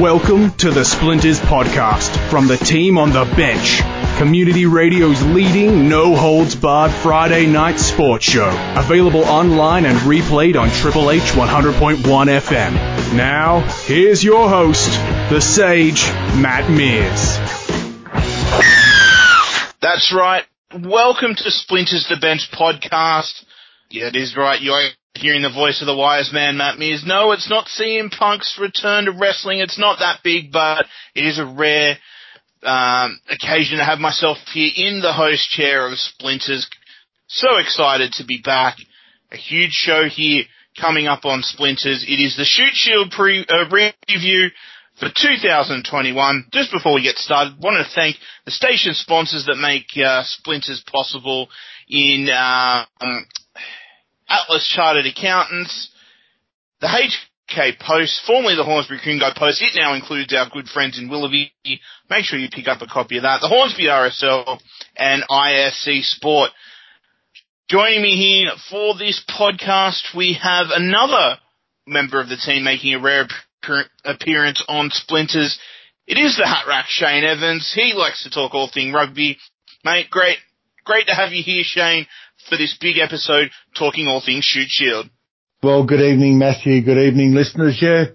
Welcome to the Splinters podcast from the team on the bench. Community Radio's leading no holds barred Friday night sports show. Available online and replayed on Triple H 100.1 FM. Now, here's your host, the sage, Matt Mears. That's right. Welcome to Splinters the Bench podcast. Yeah, it is right. You're hearing the voice of the wise man, Matt Mears. No, it's not CM Punk's return to wrestling. It's not that big, but it is a rare um, occasion to have myself here in the host chair of Splinters. So excited to be back. A huge show here coming up on Splinters. It is the Shute Shield pre- uh, review for 2021. Just before we get started, want to thank the station sponsors that make uh, Splinters possible in uh, Atlas Chartered Accountants, the HK Post, formerly the Hornsby Ku-ring-gai Post. It now includes our good friends in Willoughby. Make sure you pick up a copy of that. The Hornsby RSL and ISC Sport. Joining me here for this podcast, we have another member of the team making a rare appearance on Splinters. It is the Hat Rack, Shane Evans. He likes to talk all thing rugby. Mate, great, great to have you here, Shane, for this big episode talking all things Shute Shield. Well, good evening, Matthew. Good evening, listeners. Yeah,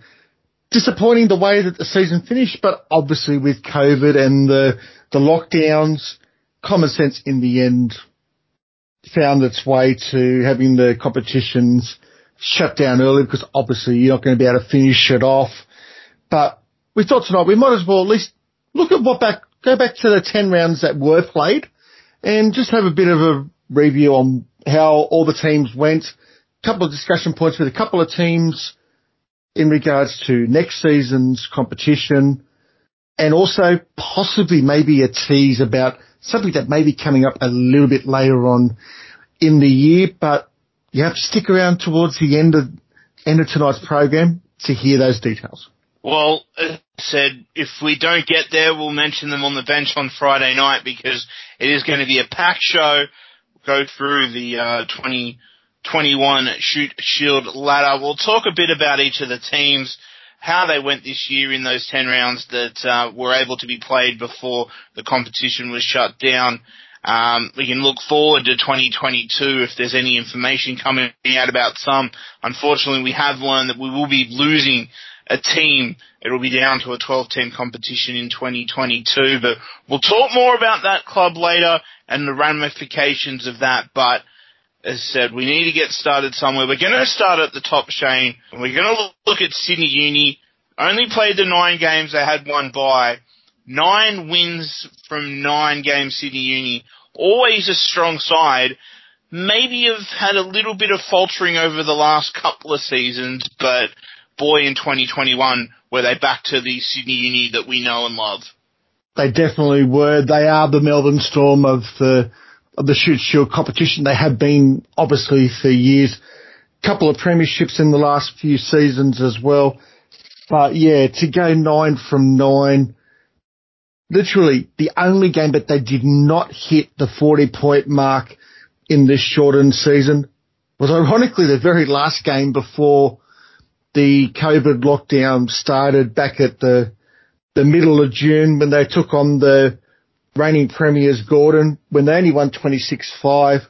disappointing the way that the season finished, but obviously with COVID and the the lockdowns, common sense in the end found its way to having the competitions shut down early because obviously you're not going to be able to finish it off. But we thought tonight we might as well at least look at what back, go back to the 10 rounds that were played and just have a bit of a review on how all the teams went. A couple of discussion points with a couple of teams in regards to next season's competition and also possibly maybe a tease about something that may be coming up a little bit later on in the year, but you have to stick around towards the end of end of tonight's program to hear those details. Well, as I said, if we don't get there, we'll mention them on the bench on Friday night because it is going to be a packed show. Go through the uh, 2021 Shute Shield ladder. We'll talk a bit about each of the teams, how they went this year in those 10 rounds that uh, were able to be played before the competition was shut down. Um, we can look forward to 2022 if there's any information coming out about some. Unfortunately, we have learned that we will be losing a team. It will be down to a 12-10 competition in 2022, but we'll talk more about that club later and the ramifications of that. But as said, we need to get started somewhere. We're going to start at the top, Shane. We're going to look at Sydney Uni. Only played the nine games. They had one bye nine wins from nine games Sydney Uni. Always a strong side. Maybe have had a little bit of faltering over the last couple of seasons, but boy, in 2021, were they back to the Sydney Uni that we know and love. They definitely were. They are the Melbourne Storm of the of the Shute Shield competition. They have been obviously for years. A couple of premierships in the last few seasons as well. But yeah, to go nine from nine, literally the only game that they did not hit the 40 point mark in this shortened season was ironically the very last game before the COVID lockdown started back at the the middle of June when they took on the reigning premiers Gordon when they only won 26-5,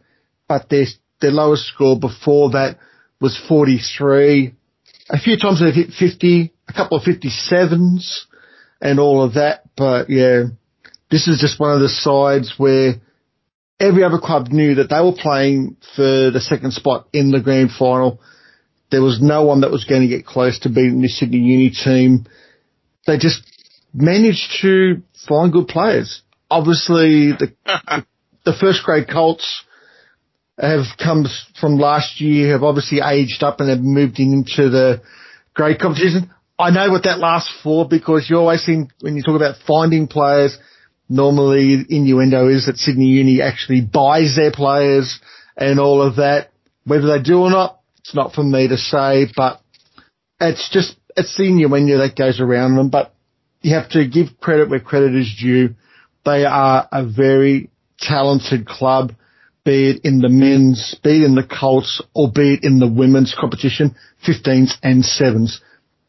but their their lowest score before that was 43. A few times they've hit 50, a couple of 57s and all of that. But yeah, this is just one of the sides where every other club knew that they were playing for the second spot in the grand final. There was no one that was going to get close to beating the Sydney Uni team. They just managed to find good players. Obviously, the, the first grade Colts have come from last year, have obviously aged up and have moved into the grade competition. I know what that lasts for because you always think when you talk about finding players, normally innuendo is that Sydney Uni actually buys their players and all of that. Whether they do or not, it's not for me to say, but it's just, it's the innuendo that goes around them, but you have to give credit where credit is due. They are a very talented club, be it in the men's, be it in the Colts, or be it in the women's competition, 15s and 7s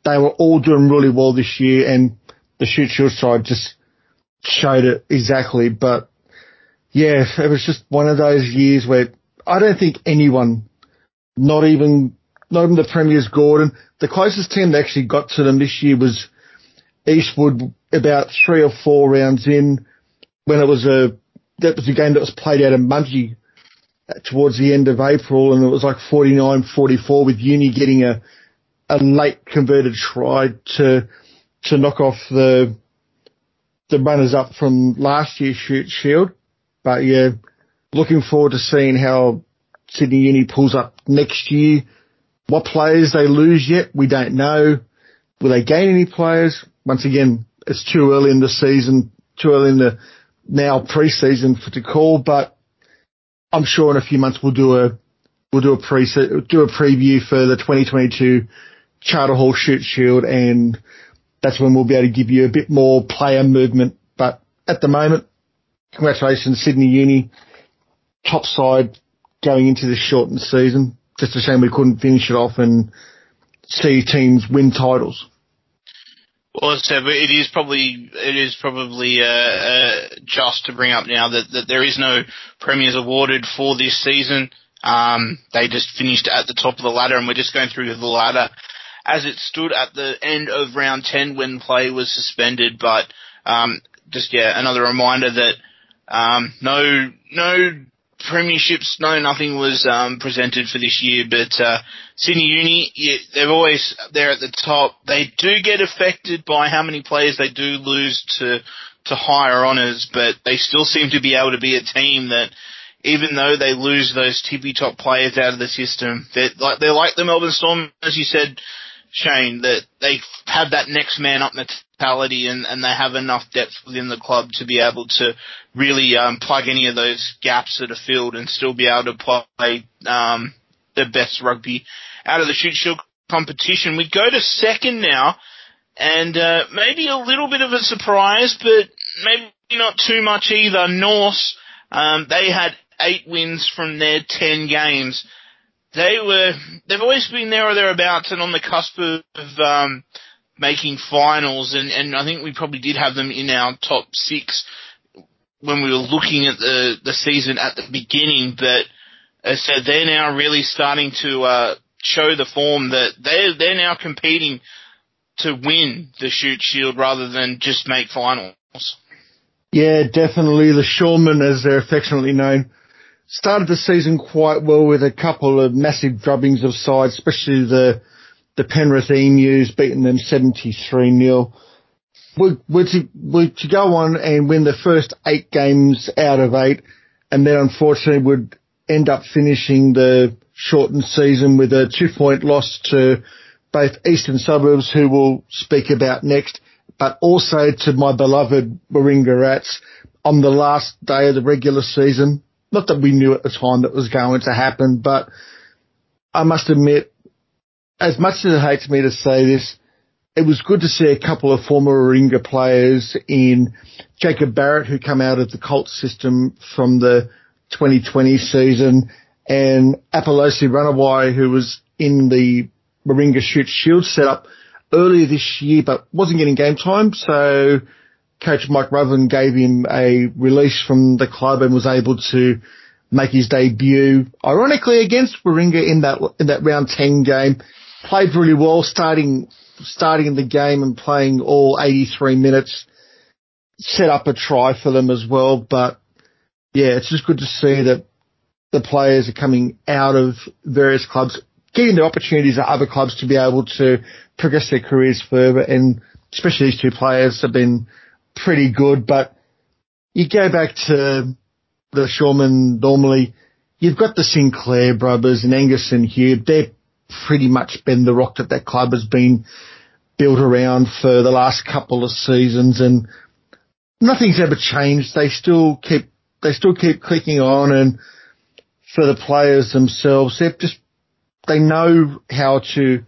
they were all doing really well this year and the Shute Shield side just showed it exactly. But yeah, it was just one of those years where I don't think anyone, not even, not even the Premier's Gordon, the closest team that actually got to them this year was Eastwood about three or four rounds in when it was a, that was a game that was played out in Mudgee uh, towards the end of April and it was like 49-44 with Uni getting a, a late converted try to, to knock off the, the runners up from last year's Shute Shield. But yeah, looking forward to seeing how Sydney Uni pulls up next year. What players they lose yet, we don't know. Will they gain any players? Once again, it's too early in the season, too early in the now pre-season for to call, but I'm sure in a few months we'll do a we'll do a pre do a preview for the 2022 Charter Hall Shute Shield, and that's when we'll be able to give you a bit more player movement. But at the moment, congratulations Sydney Uni, top side going into this shortened season. Just a shame we couldn't finish it off and see teams win titles. Well, it is probably it is probably uh, uh, just to bring up now that, that there is no premiers awarded for this season. Um, they just finished at the top of the ladder, and we're just going through the ladder as it stood at the end of round ten when play was suspended. But um, just yeah, another reminder that um, no no premierships, no, nothing was um, presented for this year. But uh, Sydney Uni, yeah, they're always there at the top. They do get affected by how many players they do lose to to higher honours, but they still seem to be able to be a team that, even though they lose those tippy top players out of the system, they're like they're like the Melbourne Storm, as you said, Shane, that they have that next man up mentality and, and they have enough depth within the club to be able to really um, plug any of those gaps that are filled and still be able to play um, the best rugby out of the Shute Shield competition. We go to second now, and uh, maybe a little bit of a surprise, but maybe not too much either. Norths, um, they had eight wins from their ten games. They were, they've always been there or thereabouts and on the cusp of, um, making finals, and, and I think we probably did have them in our top six when we were looking at the, the season at the beginning, but as I said, they're now really starting to uh, show the form that they're, they're now competing to win the Shute Shield rather than just make finals. Yeah, definitely. The Shoremen, as they're affectionately known, started the season quite well with a couple of massive drubbings of sides, especially the the Penrith Emus beating them 73-0. We're, we're, to, we're to go on and win the first eight games out of eight, and then unfortunately would end up finishing the shortened season with a two-point loss to both Eastern Suburbs, who we'll speak about next, but also to my beloved Warringah Rats on the last day of the regular season. Not that we knew at the time that was going to happen, but I must admit as much as it hates me to say this, it was good to see a couple of former Warringah players in Jacob Barrett, who come out of the Colts system from the 2020 season, and Apolosi Runaway, who was in the Warringah Shute Shield setup earlier this year, but wasn't getting game time. So coach Mike Rutherland gave him a release from the club and was able to make his debut, ironically against Warringah in that, in that round 10 game played really well, starting starting in the game and playing all 83 minutes. Set up a try for them as well, but yeah, it's just good to see that the players are coming out of various clubs, getting the opportunities at other clubs to be able to progress their careers further. And especially these two players have been pretty good. But you go back to the Shoremen normally, you've got the Sinclair brothers and Angus and Hugh. They're pretty much been the rock that that club has been built around for the last couple of seasons and nothing's ever changed. They still keep, they still keep clicking on and for the players themselves, they've just, they know how to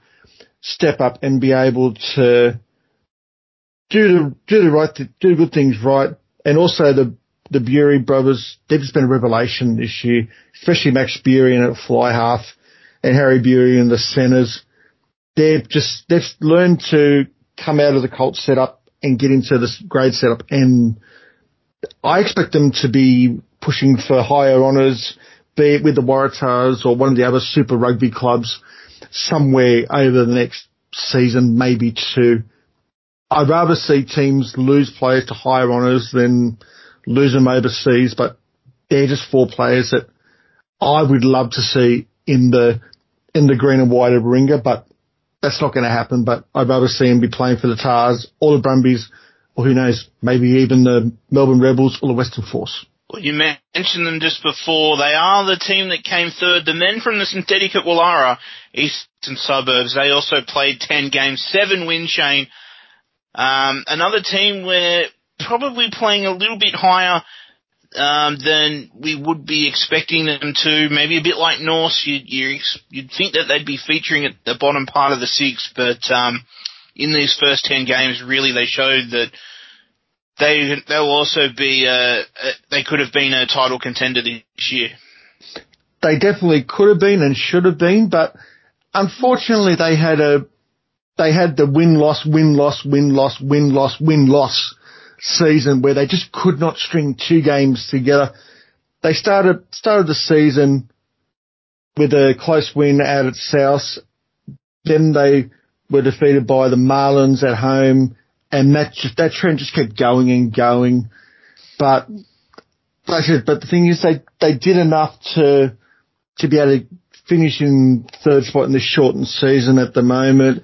step up and be able to do the, do the right, do good things right. And also the, the Bury brothers, they've just been a revelation this year, especially Max Bury and at fly half and Harry Bury in the centres. they've just, they've learned to come out of the cult setup and get into this grade setup. And I expect them to be pushing for higher honours, be it with the Waratahs or one of the other super rugby clubs somewhere over the next season, maybe two. I'd rather see teams lose players to higher honours than lose them overseas, but they're just four players that I would love to see in the in the green and white of Warringah, but that's not going to happen. But I'd rather see him be playing for the Tahs or the Brumbies, or who knows, maybe even the Melbourne Rebels or the Western Force. Well, you mentioned them just before. They are the team that came third. The men from the synthetic at Woollahra, eastern suburbs, they also played 10 games, seven wins, Shane. Um, another team where probably playing a little bit higher um, than we would be expecting them to. Maybe a bit like Norths, you'd, you'd think that they'd be featuring at the bottom part of the six, but um, in these first ten games, really they showed that they they'll also be uh, they could have been a title contender this year. They definitely could have been and should have been, but unfortunately they had a they had the win loss win loss win loss win loss win loss season where they just could not string two games together. They started started the season with a close win out at South. Then they were defeated by the Marlins at home, and that just that trend just kept going and going. But like I said, but the thing is, they they did enough to to be able to finish in third spot in this shortened season at the moment.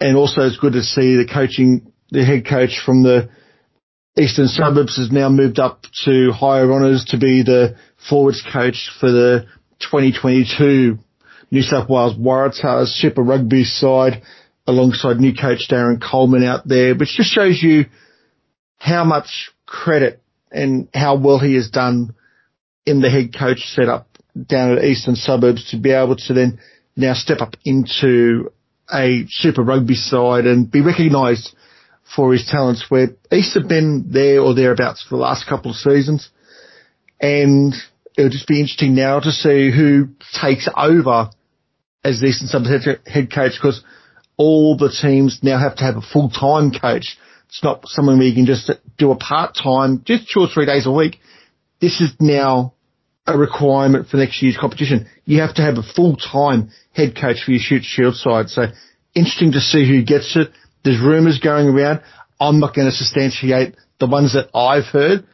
And also, it's good to see the coaching, the head coach from the Eastern Suburbs has now moved up to higher honours to be the forwards coach for the 2022 New South Wales Waratahs Super Rugby side alongside new coach Darren Coleman out there, which just shows you how much credit and how well he has done in the head coach setup down at Eastern Suburbs to be able to then now step up into a Super Rugby side and be recognised for his talents where East have been there or thereabouts for the last couple of seasons. And it'll just be interesting now to see who takes over as the Eastern Suburbs head coach because all the teams now have to have a full-time coach. It's not someone where you can just do a part-time, just two or three days a week. This is now a requirement for next year's competition. You have to have a full-time head coach for your Shute Shield side. So interesting to see who gets it. There's rumours going around. I'm not going to substantiate the ones that I've heard,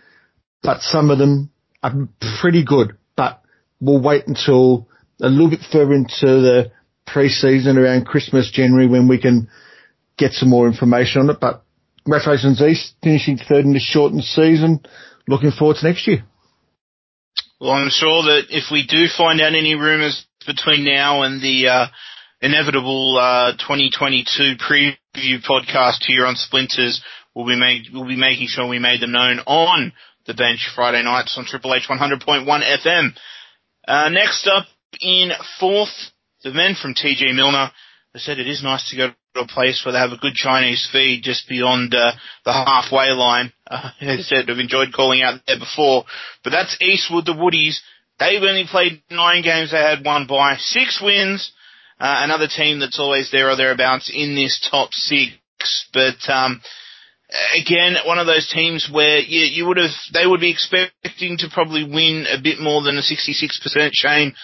but some of them are pretty good. But we'll wait until a little bit further into the pre-season around Christmas, January, when we can get some more information on it. But congratulations, East, finishing third in this shortened season. Looking forward to next year. Well, I'm sure that if we do find out any rumours between now and the uh, inevitable uh, 2022 preview podcast here on Splinters. We'll be, make, we'll be making sure we made them known on the bench Friday nights on Triple H 100.1 FM. Uh, next up in fourth, the men from TG Milner. They said it is nice to go a place where they have a good Chinese feed just beyond uh, the halfway line. Uh, as I said, I've enjoyed calling out there before. But that's Eastwood, the Woodies. They've only played nine games. They had one bye six wins uh, another team that's always there or thereabouts in this top six. But um, again, one of those teams where you, you would have they would be expecting to probably win a bit more than a 66% Shane.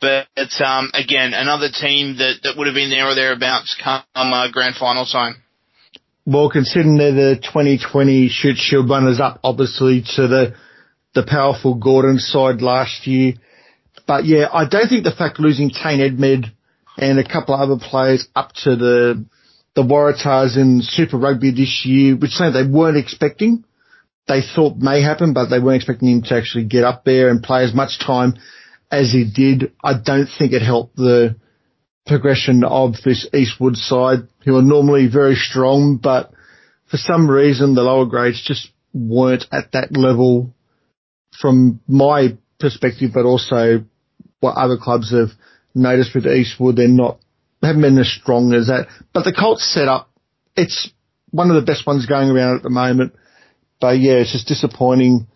But um, again, another team that, that would have been there or thereabouts come uh, grand final time. Well, considering they're the 2020 Shute Shield runners up, obviously to the the powerful Gordon side last year. But yeah, I don't think the fact losing Tane Edmed and a couple of other players up to the the Waratahs in Super Rugby this year, which something they weren't expecting. They thought may happen, but they weren't expecting him to actually get up there and play as much time as he did. I don't think it helped the progression of this Eastwood side, who are normally very strong, but for some reason the lower grades just weren't at that level from my perspective, but also what other clubs have noticed with Eastwood, they're not, haven't been as strong as that. But the Colts setup, it's one of the best ones going around at the moment. But yeah, it's just disappointing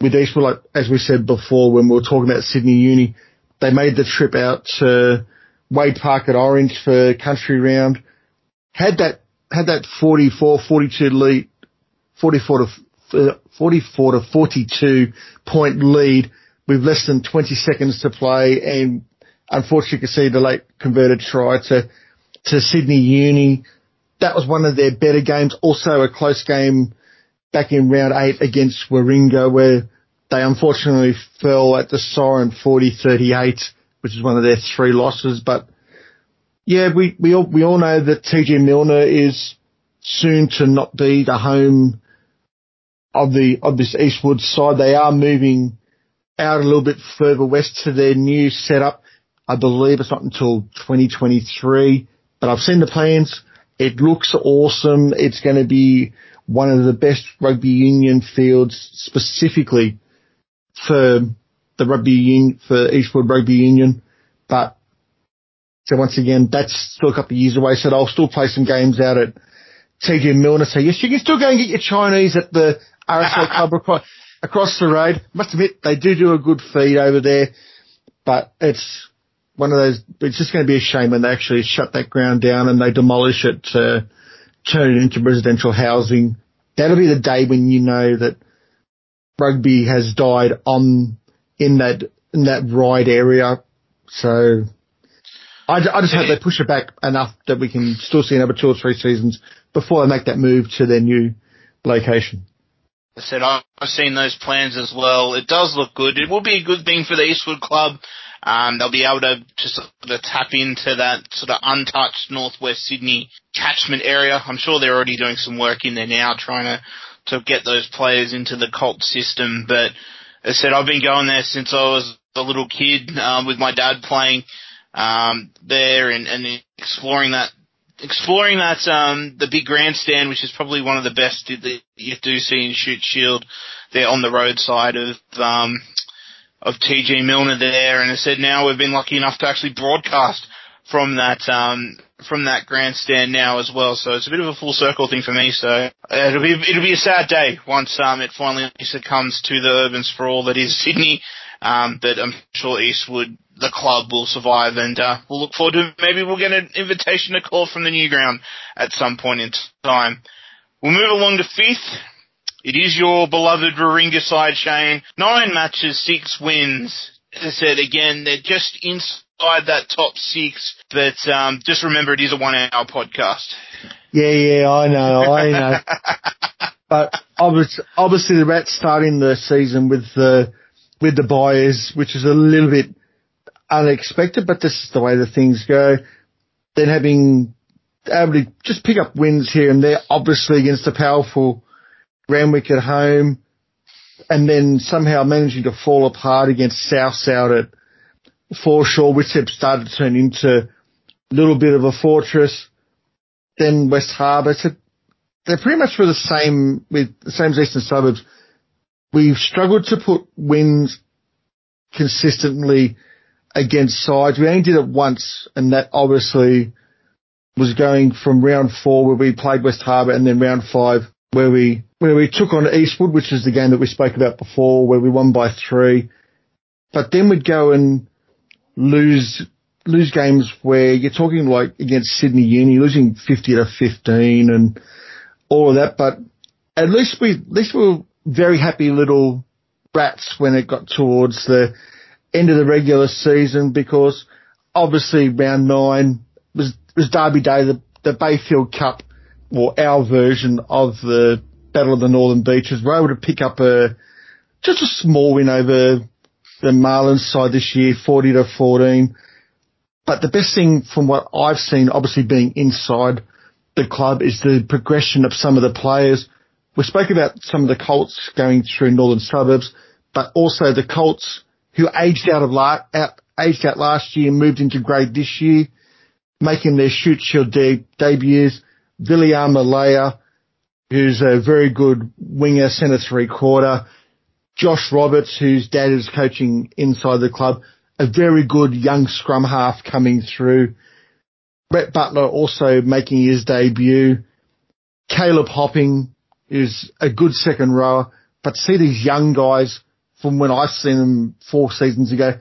with Eastwood. Like, as we said before when we were talking about Sydney Uni, they made the trip out to Wade Park at Orange for country round. Had that, had that 44, 42 lead, 44 to, 44 to 42 point lead with less than 20 seconds to play and unfortunately you could see the late converted try to, to Sydney Uni. That was one of their better games. Also a close game back in round eight against Warringah where they unfortunately fell at the siren 40-38, which is one of their three losses. But yeah, we, we all, we all know that TG Milner is soon to not be the home of the, of this Eastwood side. They are moving out a little bit further west to their new setup. I believe it's not until 2023, but I've seen the plans. It looks awesome. It's going to be one of the best rugby union fields specifically for the rugby union, for Eastwood Rugby Union. But so once again, that's still a couple of years away. So I'll still play some games out at TG Milner. So yes, you can still go and get your Chinese at the RSL club across, across the road. Must admit, they do do a good feed over there, but it's one of those, it's just going to be a shame when they actually shut that ground down and they demolish it to turn it into residential housing. That'll be the day when you know that rugby has died on, in that, in that ride area. So I, I just hope they push it back enough that we can still see another two or three seasons before they make that move to their new location. I said I've seen those plans as well. It does look good. It will be a good thing for the Eastwood Club. Um, they'll be able to just sort of tap into that sort of untouched northwest Sydney catchment area. I'm sure they're already doing some work in there now, trying to to get those players into the Colt system. But as I said, I've been going there since I was a little kid um, with my dad playing um, there and, and exploring that exploring that um, the big grandstand, which is probably one of the best that you do see in Shute Shield. There on the roadside of um, of TG Milner there, and I said now we've been lucky enough to actually broadcast from that um, from that grandstand now as well. So it's a bit of a full circle thing for me. So it'll be it'll be a sad day once um, it finally succumbs to the urban sprawl that is Sydney. Um, but I'm sure Eastwood, the club, will survive, and uh, we'll look forward to maybe we'll get an invitation to call from the new ground at some point in time. We'll move along to fifth. It is your beloved Warringah side, Shane. Nine matches, six wins. As I said again, they're just inside that top six, but um, just remember it is a one-hour podcast. Yeah, yeah, I know, I know. but obviously, obviously the Rats starting the season with the with the buyers, which is a little bit unexpected, but this is the way the things go. Then having able to just pick up wins here and there, obviously against the powerful Randwick at home, and then somehow managing to fall apart against South South at Forshaw, which had started to turn into a little bit of a fortress. Then West Harbour. So they're pretty much for the same with the same as Eastern Suburbs. We've struggled to put wins consistently against sides. We only did it once, and that obviously was going from round four where we played West Harbour, and then round five where we where we took on Eastwood, which is the game that we spoke about before, where we won by three. But then we'd go and lose lose games where you're talking like against Sydney Uni, losing fifty to fifteen and all of that. But at least we at least we were very happy little rats when it got towards the end of the regular season because obviously round nine was was Derby Day, the the Bayfield Cup or our version of the Battle of the Northern Beaches. We're able to pick up a, just a small win over the Marlins side this year, 40 to 14. But the best thing from what I've seen, obviously being inside the club, is the progression of some of the players. We spoke about some of the Colts going through northern suburbs, but also the Colts who aged out of out, aged out last year, moved into grade this year, making their Shute Shield de- debuts. Villiam Malaya, who's a very good winger, centre three quarter. Josh Roberts, whose dad is coaching inside the club, a very good young scrum half coming through. Brett Butler also making his debut. Caleb Hopping is a good second rower, but see these young guys from when I've seen them four seasons ago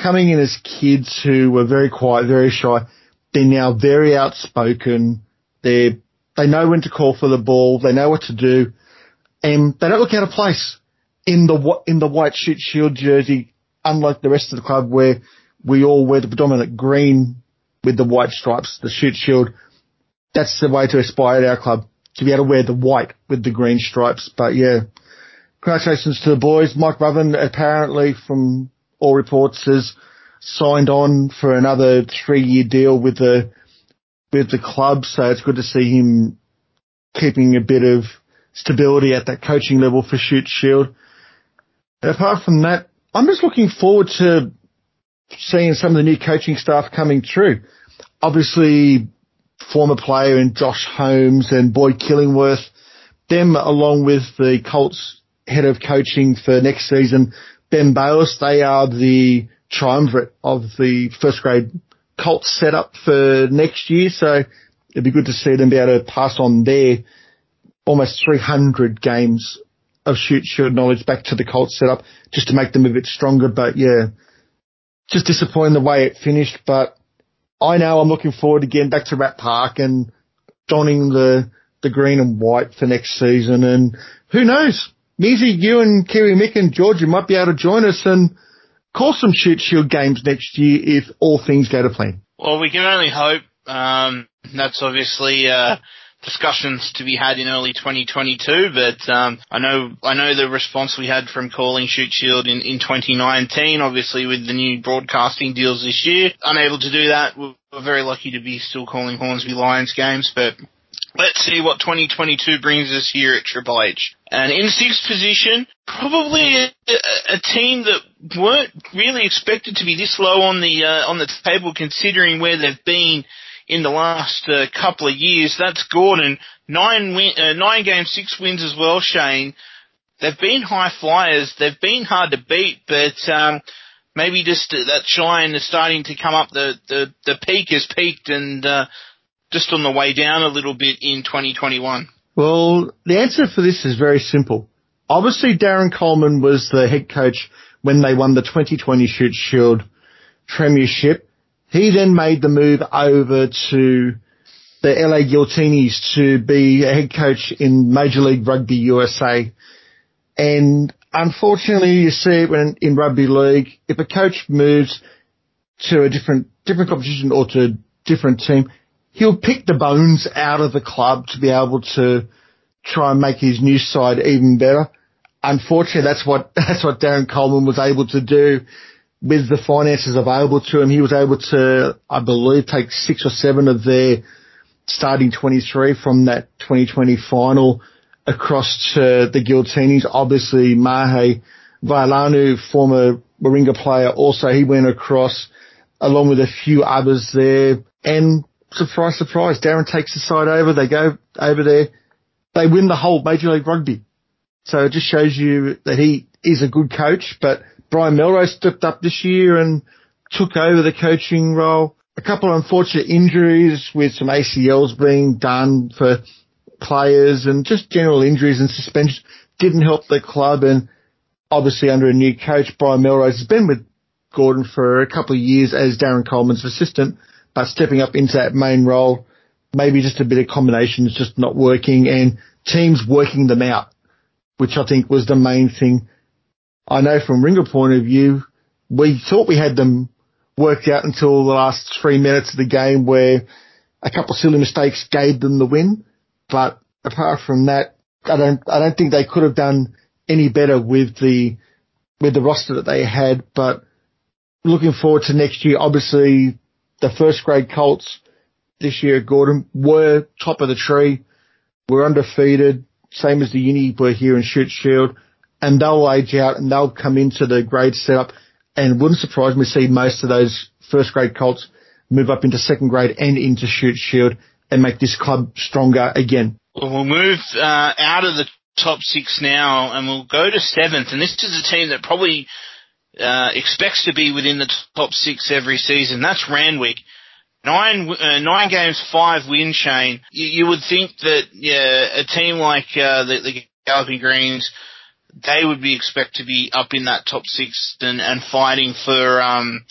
coming in as kids who were very quiet, very shy. They're now very outspoken. They they know when to call for the ball. They know what to do, and they don't look out of place in the in the white Shute Shield jersey. Unlike the rest of the club, where we all wear the predominant green with the white stripes, the Shute Shield. That's the way to aspire at our club to be able to wear the white with the green stripes. But yeah, congratulations to the boys. Mike Brabham apparently from all reports has signed on for another three year deal with the with the club, so it's good to see him keeping a bit of stability at that coaching level for Shute Shield. And apart from that, I'm just looking forward to seeing some of the new coaching staff coming through. Obviously, former player in Josh Holmes and Boyd Killingworth, them along with the Colts head of coaching for next season, Ben Bayliss, they are the triumvirate of the first grade Colts set up for next year. So it'd be good to see them be able to pass on their almost 300 games of Shute Shield knowledge back to the Colts setup just to make them a bit stronger. But yeah, just disappointing the way it finished. But I know I'm looking forward getting back to Rat Park and donning the, the green and white for next season. And who knows? Measy, you and Kiwi Mick and Georgia might be able to join us and call some Shute Shield games next year if all things go to plan. Well, we can only hope. Um, that's obviously uh, discussions to be had in early 2022. But um, I know I know the response we had from calling Shute Shield in, in 2019. Obviously, with the new broadcasting deals this year, unable to do that. We're very lucky to be still calling Hornsby Lions games, but let's see what 2022 brings us here at Triple H. And in sixth position, probably a, a, team that weren't really expected to be this low on the uh, on the table, considering where they've been in the last uh, couple of years. That's Gordon. Nine win, uh, nine games, six wins as well. Shane. They've been high flyers. They've been hard to beat, but um, maybe just that shine is starting to come up. The the the peak has peaked and uh, just on the way down a little bit in 2021. Well, the answer for this is very simple. Obviously, Darren Coleman was the head coach when they won the 2020 Shute Shield Premiership. He then made the move over to the LA Giltinis to be a head coach in Major League Rugby USA. And unfortunately, you see it when in rugby league, if a coach moves to a different, different competition or to a different team, he'll pick the bones out of the club to be able to try and make his new side even better. Unfortunately, that's what, that's what Darren Coleman was able to do with the finances available to him. He was able to, I believe, take six or seven of their starting 23 from that 2020 final across to the Giltinis. Obviously, Mahe Vailanu, former Warringah player, also he went across along with a few others there. And surprise, surprise, Darren takes the side over. They go over there. They win the whole Major League Rugby. So it just shows you that he is a good coach, but Brian Melrose stepped up this year and took over the coaching role. A couple of unfortunate injuries with some ACLs being done for players and just general injuries and suspensions didn't help the club and obviously under a new coach, Brian Melrose has been with Gordon for a couple of years as Darren Coleman's assistant but stepping up into that main role, maybe just a bit of combination combinations just not working and teams working them out, which I think was the main thing. I know from Ringer point of view, we thought we had them worked out until the last three minutes of the game where a couple of silly mistakes gave them the win. But apart from that, I don't, I don't think they could have done any better with the, with the roster that they had. But looking forward to next year, obviously the first grade Colts this year Gordon were top of the tree, were undefeated, same as the uni were here in Shute Shield, and they'll age out and they'll come into the grade setup. And wouldn't surprise me to see most of those first grade Colts move up into second grade and into Shute Shield and make this club stronger again. Well, we'll move uh, out of the top six now and we'll go to seventh. And this is a team that probably uh, expects to be within the top six every season. That's Randwick. Nine uh, nine games, five win chain. you, you, would think that yeah, a team like uh, the, the Galloping Greens, they would be expect to be up in that top six and, and fighting for um,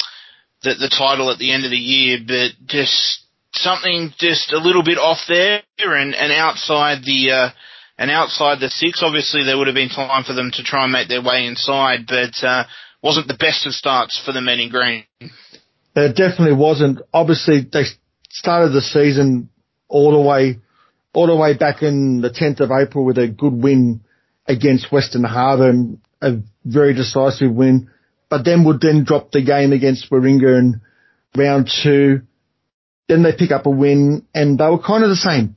the, the title at the end of the year, but just something just a little bit off there and, and outside the uh, and outside the six. Obviously, there would have been time for them to try and make their way inside, but uh, wasn't the best of starts for the men in green. It definitely wasn't. Obviously, they started the season all the way all the way back in the 10th of April with a good win against Western Harbour and a very decisive win, but then would then drop the game against Warringah in round two. Then they pick up a win and they were kind of the same.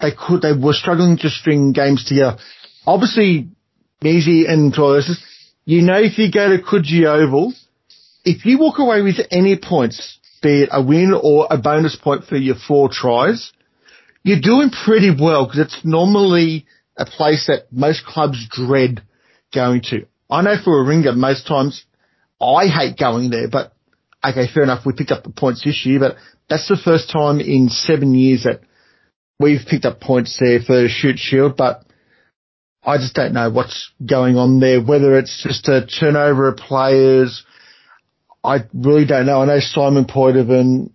They could, they were struggling to string games together. Obviously, Easy and Torres, you know if you go to Coogee Oval, if you walk away with any points, be it a win or a bonus point for your four tries, you're doing pretty well because it's normally a place that most clubs dread going to. I know for Warringah, most times I hate going there, but okay, fair enough. We picked up the points this year, but that's the first time in seven years that we've picked up points there for Shute Shield, but I just don't know what's going on there, whether it's just a turnover of players. I really don't know. I know Simon Poidevin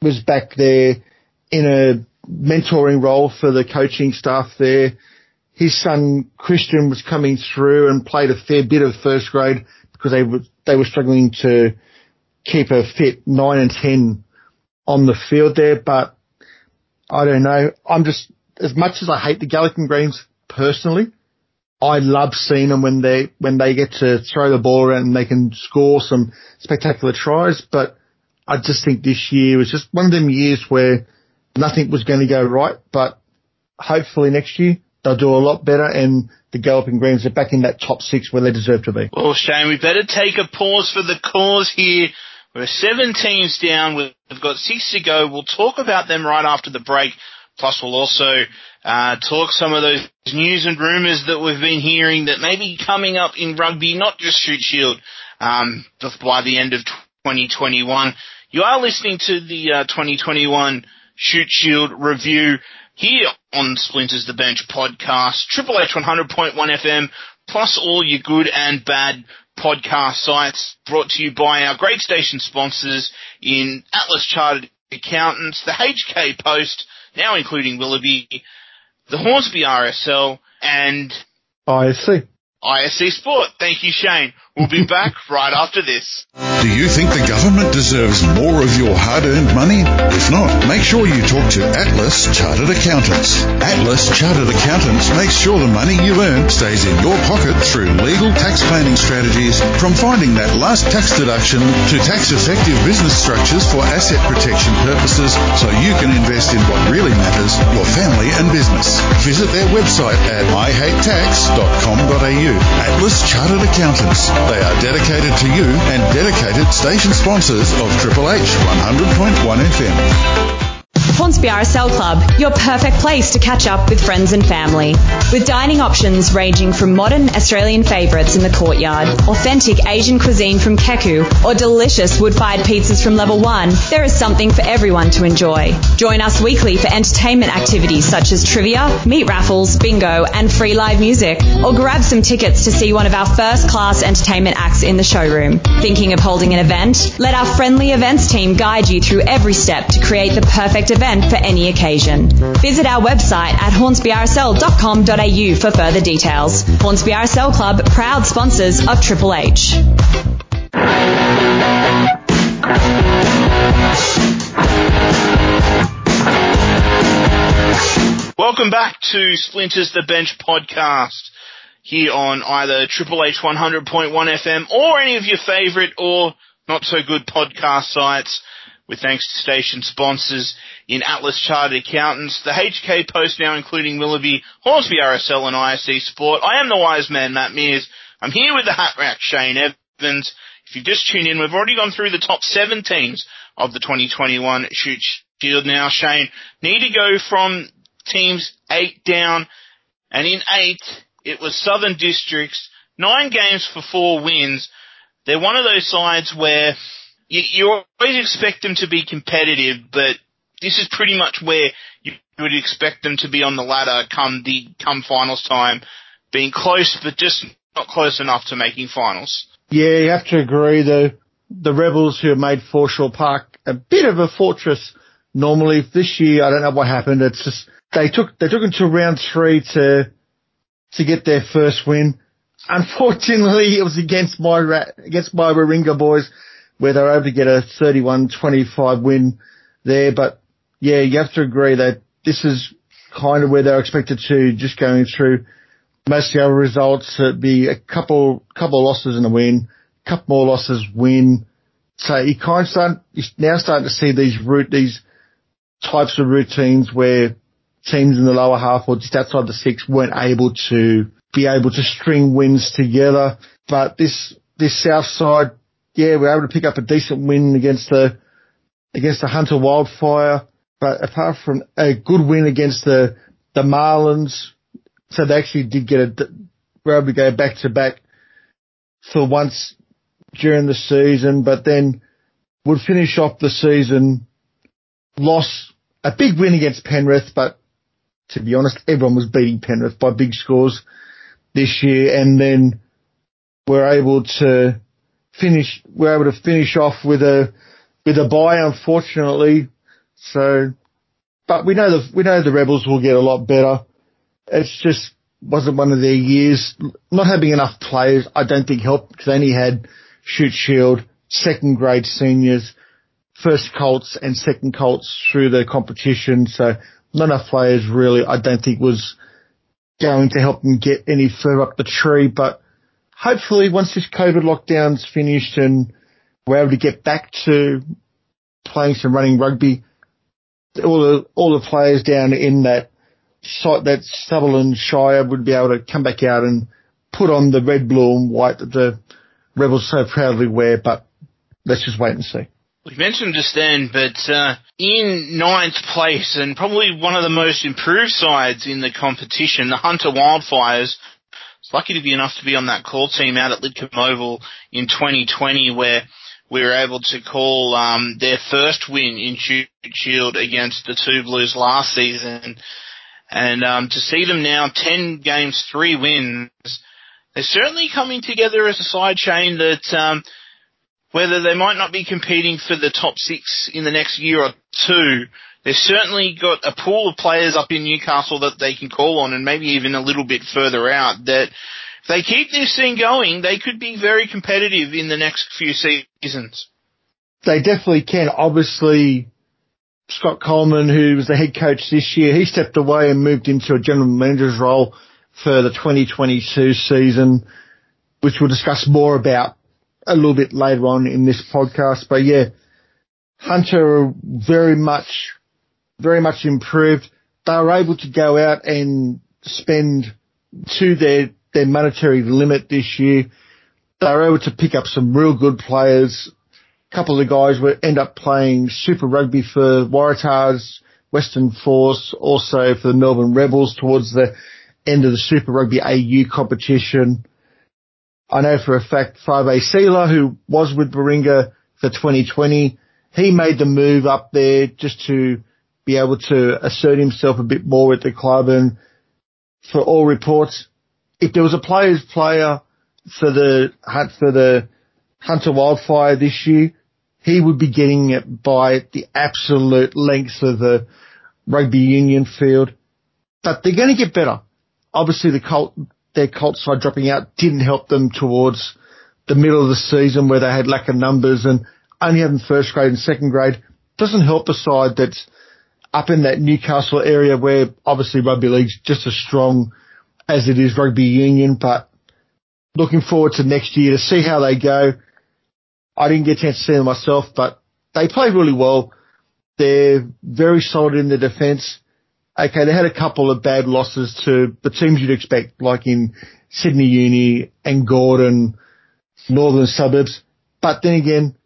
was back there in a mentoring role for the coaching staff there. His son Christian was coming through and played a fair bit of first grade because they were they were struggling to keep a fit nine and ten on the field there. But I don't know. I'm just as much as I hate the Galloping Greens personally. I love seeing them when they when they get to throw the ball around and they can score some spectacular tries. But I just think this year was just one of them years where nothing was going to go right, but hopefully next year they'll do a lot better and the Galloping Greens are back in that top six where they deserve to be. Well, Shane, we better take a pause for the cause here. We're seven teams down. We've got six to go. We'll talk about them right after the break. Plus, we'll also uh, talk some of those news and rumours that we've been hearing that may be coming up in rugby, not just Shute Shield, um, by the end of 2021. You are listening to the uh, 2021 Shute Shield review here on Splinters the Bench podcast, Triple H 100.1 FM, plus all your good and bad podcast sites brought to you by our great station sponsors in Atlas Chartered Accountants, the HK Post, now including Willoughby, the Hornsby RSL, and ISC. ISC Sport. Thank you, Shane. We'll be back right after this. Do you think the government deserves more of your hard-earned money? If not, make sure you talk to Atlas Chartered Accountants. Atlas Chartered Accountants makes sure the money you earn stays in your pocket through legal tax planning strategies, from finding that last tax deduction to tax-effective business structures for asset protection purposes so you can invest in what really matters, your family and business. Visit their website at ihatetax.com.au. Atlas Chartered Accountants. They are dedicated to you and dedicated station sponsors of Triple H 100.1 FM. Hornsby RSL Club, your perfect place to catch up with friends and family. With dining options ranging from modern Australian favourites in the courtyard, authentic Asian cuisine from Keku, or delicious wood-fired pizzas from Level 1, there is something for everyone to enjoy. Join us weekly for entertainment activities such as trivia, meat raffles, bingo, and free live music, or grab some tickets to see one of our first-class entertainment acts in the showroom. Thinking of holding an event? Let our friendly events team guide you through every step to create the perfect event event for any occasion. Visit our website at hornsbyrsl.com.au for further details. Hornsby RSL Club, proud sponsors of Triple H. Welcome back to Splinters the Bench podcast here on either Triple H 100.1 FM or any of your favourite or not so good podcast sites with thanks to station sponsors in Atlas Chartered Accountants, the HK Post now including Willoughby, Hornsby RSL and ISC Sport. I am the wise man, Matt Mears. I'm here with the hat rack, Shane Evans. If you've just tuned in, we've already gone through the top seven teams of the 2021 Shute Shield now. Shane, need to go from teams eight down, and in eight, it was Southern Districts, nine games for four wins. They're one of those sides where you, you always expect them to be competitive, but this is pretty much where you would expect them to be on the ladder come the come finals time, being close but just not close enough to making finals. Yeah, you have to agree. The the Rebels who have made Forshaw Park a bit of a fortress normally. This year, I don't know what happened. It's just they took they took until round three to to get their first win. Unfortunately, it was against my against my Warringah boys, where they were able to get a 31-25 win there. But yeah, you have to agree that this is kind of where they're expected to. Just going through most of the other results, it'd be a couple couple of losses and a win, a couple more losses, win. So you kind of start you're now starting to see these route these types of routines where teams in the lower half or just outside the six weren't able to be able to string wins together. But this, this south side, yeah, we are able to pick up a decent win against the, against the Hunter Wildfire. But apart from a good win against the, the Marlins, so they actually did get a, were able to go back to back for once during the season, but then would finish off the season, lost a big win against Penrith, but to be honest, everyone was beating Penrith by big scores this year, and then we're able to finish. We're able to finish off with a with a bye, unfortunately. So, but we know the we know the Rebels will get a lot better. It's just wasn't one of their years. Not having enough players, I don't think helped because they only had Shute Shield, second grade seniors, first Colts and second Colts through the competition. So not enough players really, I don't think was going to help them get any further up the tree. But hopefully once this COVID lockdown's finished and we're able to get back to playing some running rugby, all the, all the players down in that site, that Sutherland Shire would be able to come back out and put on the red, blue and white that the Rebels so proudly wear, but let's just wait and see. We mentioned just then, but uh, in ninth place and probably one of the most improved sides in the competition, the Hunter Wildfires, was lucky to be enough to be on that call team out at Lidcombe Oval in 2020, where we were able to call um, their first win in Shield against the Two Blues last season, and um, to see them now 10 games, three wins. They're certainly coming together as a side chain that um, whether they might not be competing for the top six in the next year or two, they've certainly got a pool of players up in Newcastle that they can call on and maybe even a little bit further out that they keep this thing going, they could be very competitive in the next few seasons. They definitely can. Obviously, Scott Coleman, who was the head coach this year, he stepped away and moved into a general manager's role for the 2022 season, which we'll discuss more about a little bit later on in this podcast. But yeah, Hunter very much, very much improved. They were able to go out and spend to their, their monetary limit this year. They were able to pick up some real good players. A couple of the guys would end up playing Super Rugby for Waratahs, Western Force, also for the Melbourne Rebels towards the end of the Super Rugby AU competition. I know for a fact Fabe Sealer, who was with Warringah for 2020, he made the move up there just to be able to assert himself a bit more with the club. And for all reports, if there was a player's player for the hunt for the Hunter Wildfire this year, he would be getting it by the absolute length of the rugby union field. But they're going to get better. Obviously, the Colt their Colt side dropping out didn't help them towards the middle of the season where they had lack of numbers and only having first grade and second grade doesn't help the side that's up in that Newcastle area where obviously rugby league's just as strong as it is rugby union, but looking forward to next year to see how they go. I didn't get a chance to see them myself, but they played really well. They're very solid in the defence okay, they had a couple of bad losses to the teams you'd expect, like in Sydney Uni and Gordon, Northern Suburbs. But then again,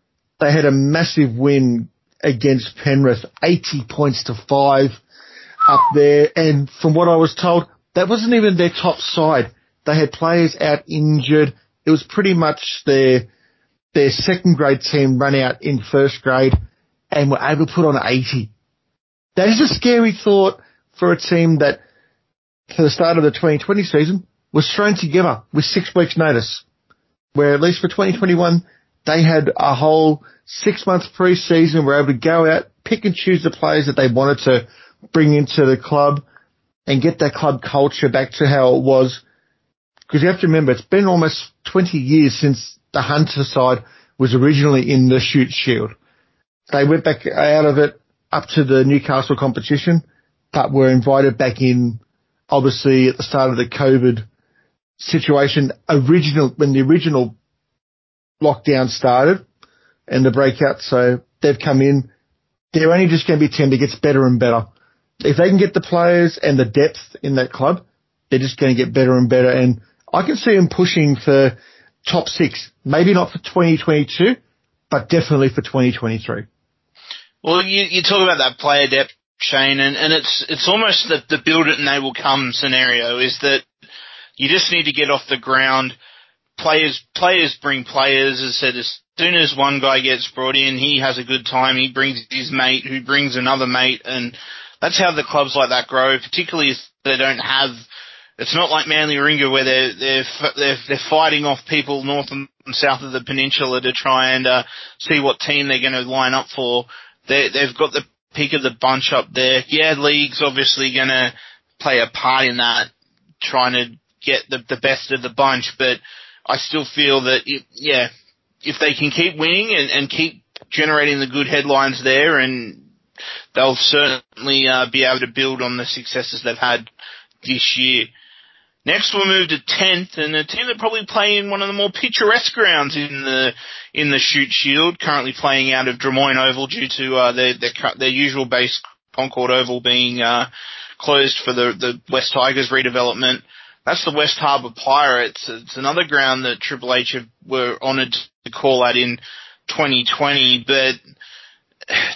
they had a massive win against Penrith, 80 points to five up there. And from what I was told, that wasn't even their top side. They had players out injured. It was pretty much their, their second grade team run out in first grade and were able to put on 80. That is a scary thought for a team that, for the start of the 2020 season, was thrown together with six weeks notice, where at least for 2021, they had a whole six months pre-season, were able to go out, pick and choose the players that they wanted to bring into the club and get that club culture back to how it was. Because you have to remember, it's been almost 20 years since the Hunter side was originally in the Shute Shield. They went back out of it up to the Newcastle competition, but were invited back in, obviously at the start of the COVID situation, original, when the original lockdown started and the breakout. So they've come in. They're only just going to be a team that gets better and better. If they can get the players and the depth in that club, they're just going to get better and better. And I can see them pushing for top six, maybe not for 2022, but definitely for 2023. Well, you, you talk about that player depth, Shane, and, and it's it's almost the, the build it and they will come scenario is that you just need to get off the ground. Players players bring players. As I said, as soon as one guy gets brought in, he has a good time. He brings his mate, who brings another mate, and that's how the clubs like that grow. Particularly if they don't have. It's not like Manly Warringah where they're they're they're, they're fighting off people north and south of the peninsula to try and uh, see what team they're going to line up for they, they've got the pick of the bunch up there. Yeah, league's obviously going to play a part in that, trying to get the, the best of the bunch, but I still feel that, it, yeah, if they can keep winning and, and keep generating the good headlines there and they'll certainly uh, be able to build on the successes they've had this year. Next, we'll move to tenth, and a team that probably play in one of the more picturesque grounds in the in the Shute Shield. Currently playing out of Drummoyne Oval due to uh, their, their their usual base Concord Oval being uh, closed for the the West Tigers redevelopment. That's the West Harbour Pirates. It's another ground that Triple H were honoured to call out in 2020, but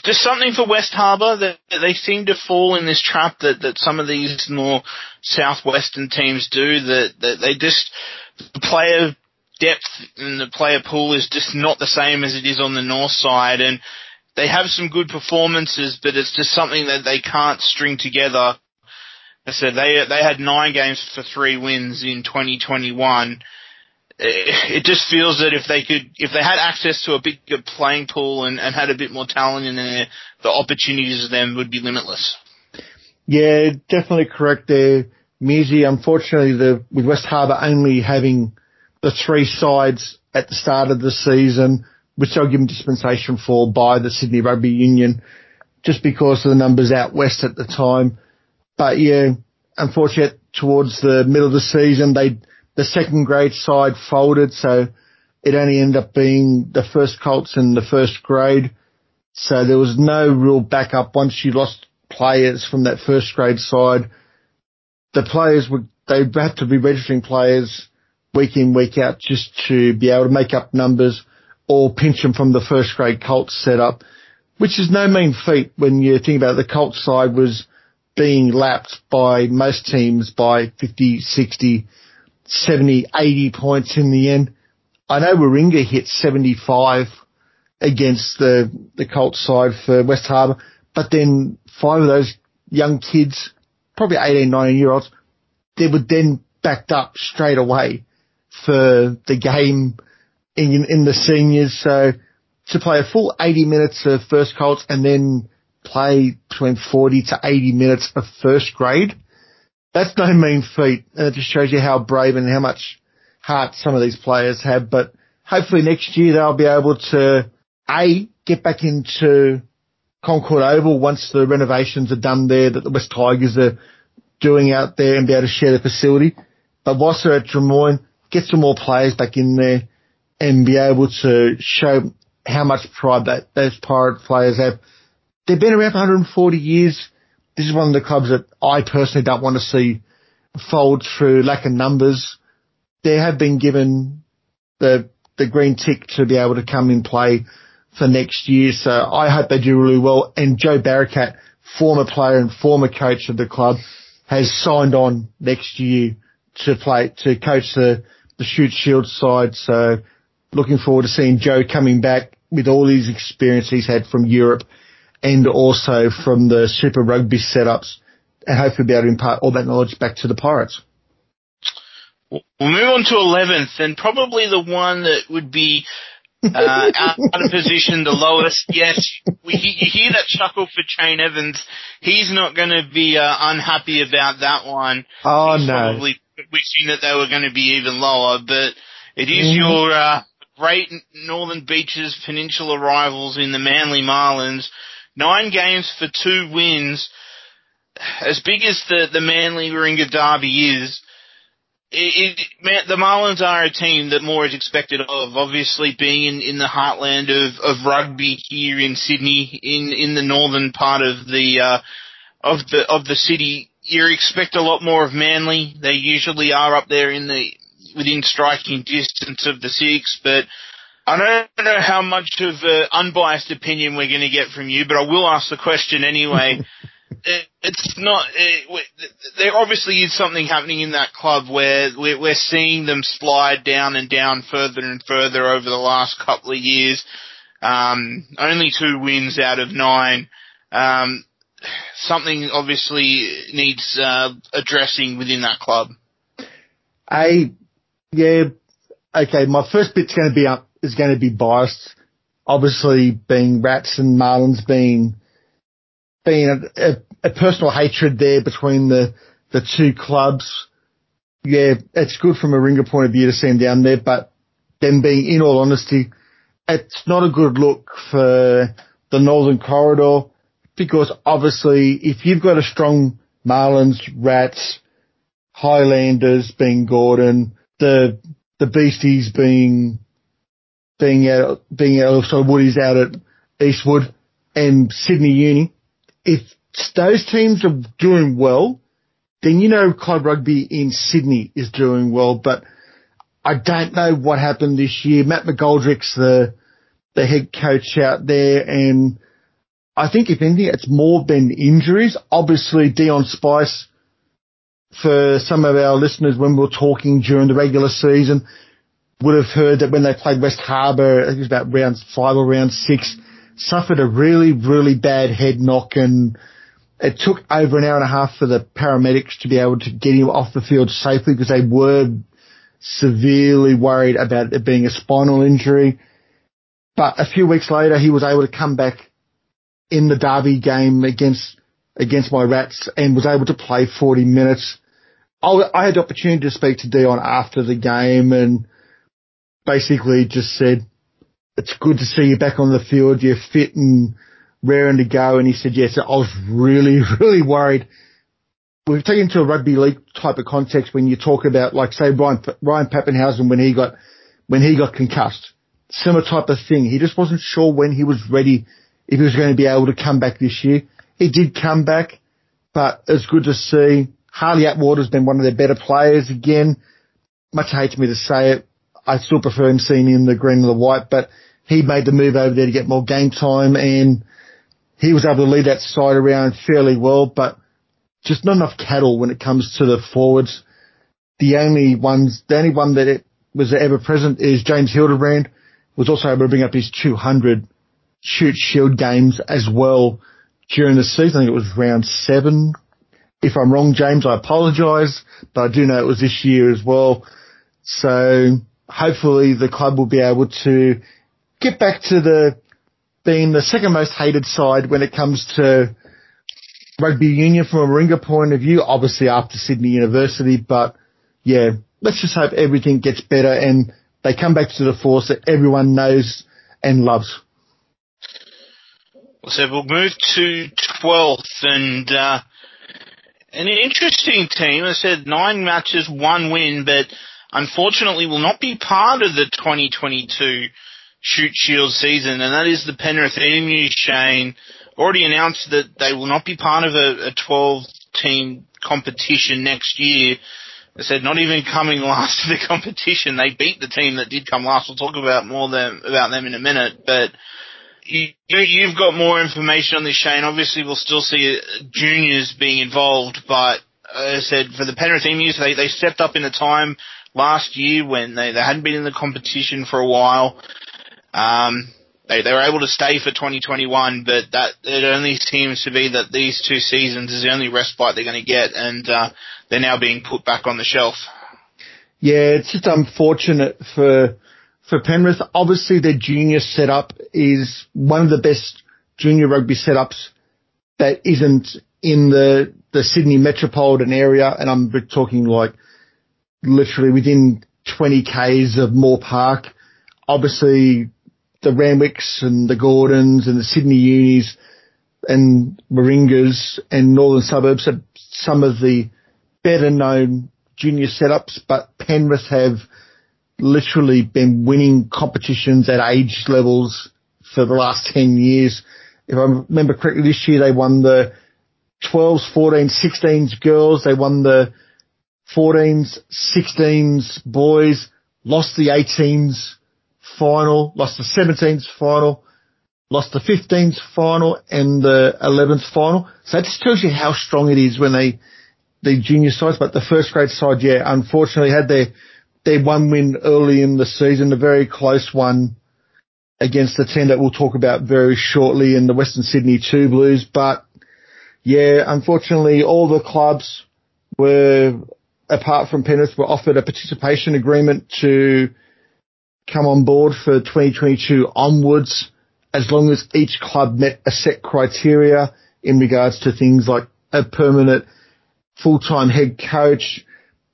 just something for West Harbour that they seem to fall in this trap that, that some of these more southwestern teams do that, that they just the player depth and the player pool is just not the same as it is on the north side and they have some good performances but it's just something that they can't string together. I said they they had nine games for three wins in 2021 it just feels that if they could, if they had access to a bigger playing pool and, and had a bit more talent in there, the opportunities of them would be limitless. Yeah, definitely correct there, Mizzy. Unfortunately, the, with West Harbour only having the three sides at the start of the season, which they'll give them dispensation for by the Sydney Rugby Union, just because of the numbers out west at the time. But yeah, unfortunately, towards the middle of the season, they the second grade side folded, so it only ended up being the first Colts in the first grade. So there was no real backup once you lost players from that first grade side. The players would, they had to be registering players week in, week out just to be able to make up numbers or pinch them from the first grade Colts setup, which is no mean feat when you think about it. The Colts side was being lapped by most teams by 50, 60, 70, 80 points in the end. I know Warringah hit 75 against the, the Colts side for West Harbour, but then five of those young kids, probably 18, 19 year olds, they were then backed up straight away for the game in, in the seniors. So to play a full 80 minutes of first Colts and then play between 40 to 80 minutes of first grade that's no mean feat. And it just shows you how brave and how much heart some of these players have. But hopefully next year they'll be able to, A, get back into Concord Oval once the renovations are done there that the West Tigers are doing out there and be able to share the facility. But whilst they're at Drummoyne, get some more players back in there and be able to show how much pride that those pirate players have. They've been around for 140 years this is one of the clubs that I personally don't want to see fold through lack of numbers. They have been given the the green tick to be able to come and play for next year. So I hope they do really well. And Joe Barakat, former player and former coach of the club, has signed on next year to play to coach the the Shute Shield side. So looking forward to seeing Joe coming back with all his experience he's had from Europe and also from the Super Rugby setups and hopefully be able to impart all that knowledge back to the Pirates. We'll move on to 11th, and probably the one that would be uh, out of position, the lowest. Yes, we, you hear that chuckle for Chay Evans. He's not going to be uh, unhappy about that one. Oh He's no! Probably wishing that they were going to be even lower, but it is Mhm. your uh, great Northern Beaches Peninsula rivals in the Manly Marlins. Nine games for two wins. As big as the the Manly Warringah derby is, it, it, the Marlins are a team that more is expected of. Obviously, being in, in the heartland of, of rugby here in Sydney, in, in the northern part of the uh, of the of the city, you expect a lot more of Manly. They usually are up there in the within striking distance of the six, but I don't know how much of an unbiased opinion we're going to get from you, but I will ask the question anyway. it, it's not. It, there obviously is something happening in that club where we're, we're seeing them slide down and down further and further over the last couple of years. Um, only two wins out of nine. Um, something obviously needs uh, addressing within that club. A, yeah, okay. My first bit's going to be up is going to be biased. Obviously, being Rats and Marlins being being a, a, a personal hatred there between the the two clubs. Yeah, it's good from a ringer point of view to see them down there, but them being, in all honesty, it's not a good look for the Northern Corridor because obviously if you've got a strong Marlins, Rats, Highlanders being Gordon, the the Beasties being being out being out of so Woodies out at Eastwood and Sydney Uni. If those teams are doing well, then you know club rugby in Sydney is doing well. But I don't know what happened this year. Matt McGoldrick's the the head coach out there, and I think if anything, it's more been injuries. Obviously, Dion Spice for some of our listeners when we were talking during the regular season would have heard that when they played West Harbour, I think it was about round five or round six, suffered a really, really bad head knock and it took over an hour and a half for the paramedics to be able to get him off the field safely because they were severely worried about it being a spinal injury. But a few weeks later, he was able to come back in the derby game against against my Rats and was able to play 40 minutes. I, I had the opportunity to speak to Dion after the game and basically just said, it's good to see you back on the field. You're fit and raring to go. And he said, yes, I was really, really worried. We've taken to a rugby league type of context when you talk about, like, say, Ryan, Ryan Papenhuyzen when he got, when he got concussed. Similar type of thing. He just wasn't sure when he was ready, if he was going to be able to come back this year. He did come back, but it's good to see. Harley Atwater's been one of their better players again. Much hates me to say it. I still prefer him seeing in the green and the white, but he made the move over there to get more game time and he was able to lead that side around fairly well, but just not enough cattle when it comes to the forwards. The only ones, the only one that was ever present is James Hildebrand was also able to bring up his 200 Shute Shield games as well during the season. I think it was round seven. If I'm wrong, James, I apologise, but I do know it was this year as well. So hopefully the club will be able to get back to the being the second most hated side when it comes to rugby union from a Ringer point of view, obviously after Sydney University, but yeah, let's just hope everything gets better and they come back to the force that everyone knows and loves. So we'll move to 12th and, uh, an interesting team. I said nine matches, one win, but unfortunately will not be part of the 2022 Shute Shield season, and that is the Penrith Emus, Shane. Already announced that they will not be part of a, a 12 team competition next year. They said not even coming last to the competition. They beat the team that did come last. We'll talk about more them, about them in a minute, but you, you've got more information on this, Shane. Obviously, we'll still see uh, juniors being involved, but uh, as I said, for the Penrith Emus, they, they stepped up in a time last year when they, they hadn't been in the competition for a while. Um, they, they were able to stay for 2021, but that it only seems to be that these two seasons is the only respite they're going to get, and uh, they're now being put back on the shelf. Yeah, it's just unfortunate for for Penrith. Obviously, their junior setup is one of the best junior rugby setups that isn't in the the Sydney metropolitan area, and I'm talking like literally within 20 k's of Moore Park. Obviously, the Randwicks and the Gordons and the Sydney Unis and Warringahs and Northern Suburbs are some of the better known junior setups, but Penrith have literally been winning competitions at age levels for the last 10 years. If I remember correctly, this year they won the 12s, 14s, 16s girls. They won the 14s, 16s boys, lost the 18s final, lost the 17s final, lost the 15s final and the 11th final. So that just tells you how strong it is when they, the junior sides, but the first grade side, yeah, unfortunately had their, their one win early in the season, a very close one against the team that we'll talk about very shortly in the Western Sydney Two Blues. But yeah, unfortunately all the clubs were, apart from Penrith, were offered a participation agreement to come on board for 2022 onwards as long as each club met a set criteria in regards to things like a permanent full-time head coach,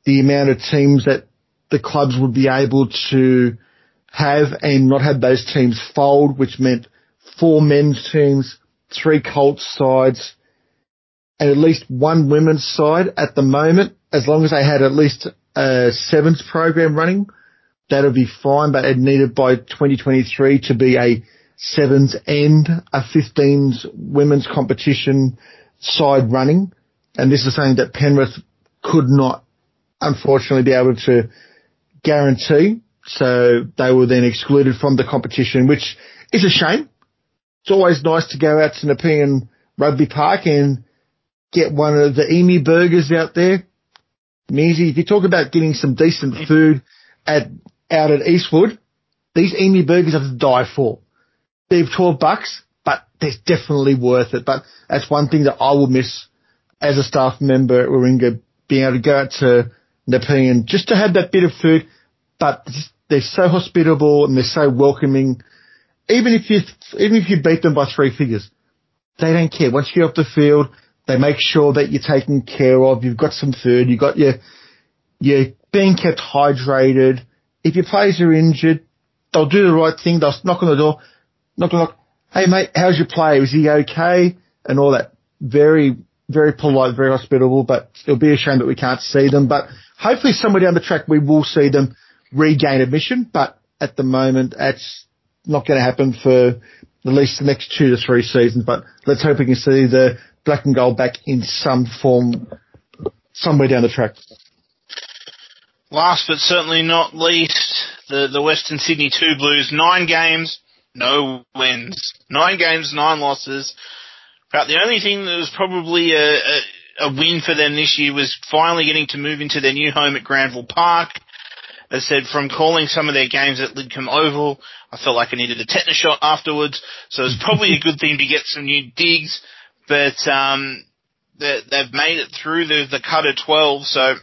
the amount of teams that the clubs would be able to have and not have those teams fold, which meant four men's teams, three Colts sides, and at least one women's side at the moment, as long as they had at least a sevens program running, that would be fine, but it needed by 2023 to be a sevens and a 15s women's competition side running. And this is something that Penrith could not unfortunately be able to guarantee. So they were then excluded from the competition, which is a shame. It's always nice to go out to Nepean Rugby Park and get one of the Emu burgers out there. Measy, if you talk about getting some decent mm-hmm. food at out at Eastwood, these Emu burgers are to die for. They're 12 bucks, but they're definitely worth it. But that's one thing that I will miss as a staff member at Warringah, being able to go out to Nepean just to have that bit of food, but they're so hospitable and they're so welcoming. Even if you, even if you beat them by three figures, they don't care. Once you get off the field, they make sure that you're taken care of. You've got some food. You've got your, you're being kept hydrated. If your players are injured, they'll do the right thing. They'll knock on the door, knock, knock. Hey mate, how's your player? Is he okay? And all that. Very, very polite, very hospitable, but it'll be a shame that we can't see them. But hopefully somewhere down the track we will see them regain admission. But at the moment, that's not going to happen for at least the next two to three seasons. But let's hope we can see the black and gold back in some form somewhere down the track. Last but certainly not least, the, the Western Sydney Two Blues, nine games, no wins. Nine games, nine losses. About the only thing that was probably a, a, a win for them this year was finally getting to move into their new home at Granville Park. As said, from calling some of their games at Lidcombe Oval, I felt like I needed a tetanus shot afterwards, so it's probably a good thing to get some new digs, but um, they've made it through the, the cut of 12, so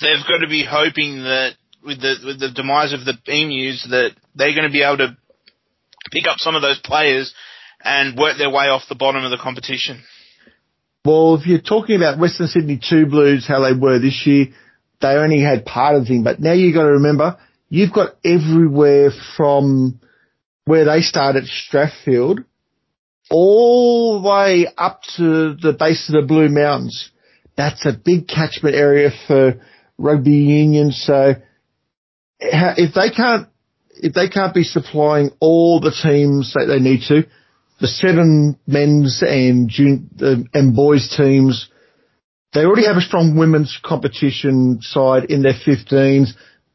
they've got to be hoping that with the with the demise of the emus that they're going to be able to pick up some of those players and work their way off the bottom of the competition. Well, if you're talking about Western Sydney Two Blues, how they were this year, they only had part of the thing. But now you've got to remember, you've got everywhere from where they started Strathfield all the way up to the base of the Blue Mountains. That's a big catchment area for rugby union. So if they can't, if they can't be supplying all the teams that they need to, the seven men's and jun- uh, and boys teams, they already have a strong women's competition side in their 15s.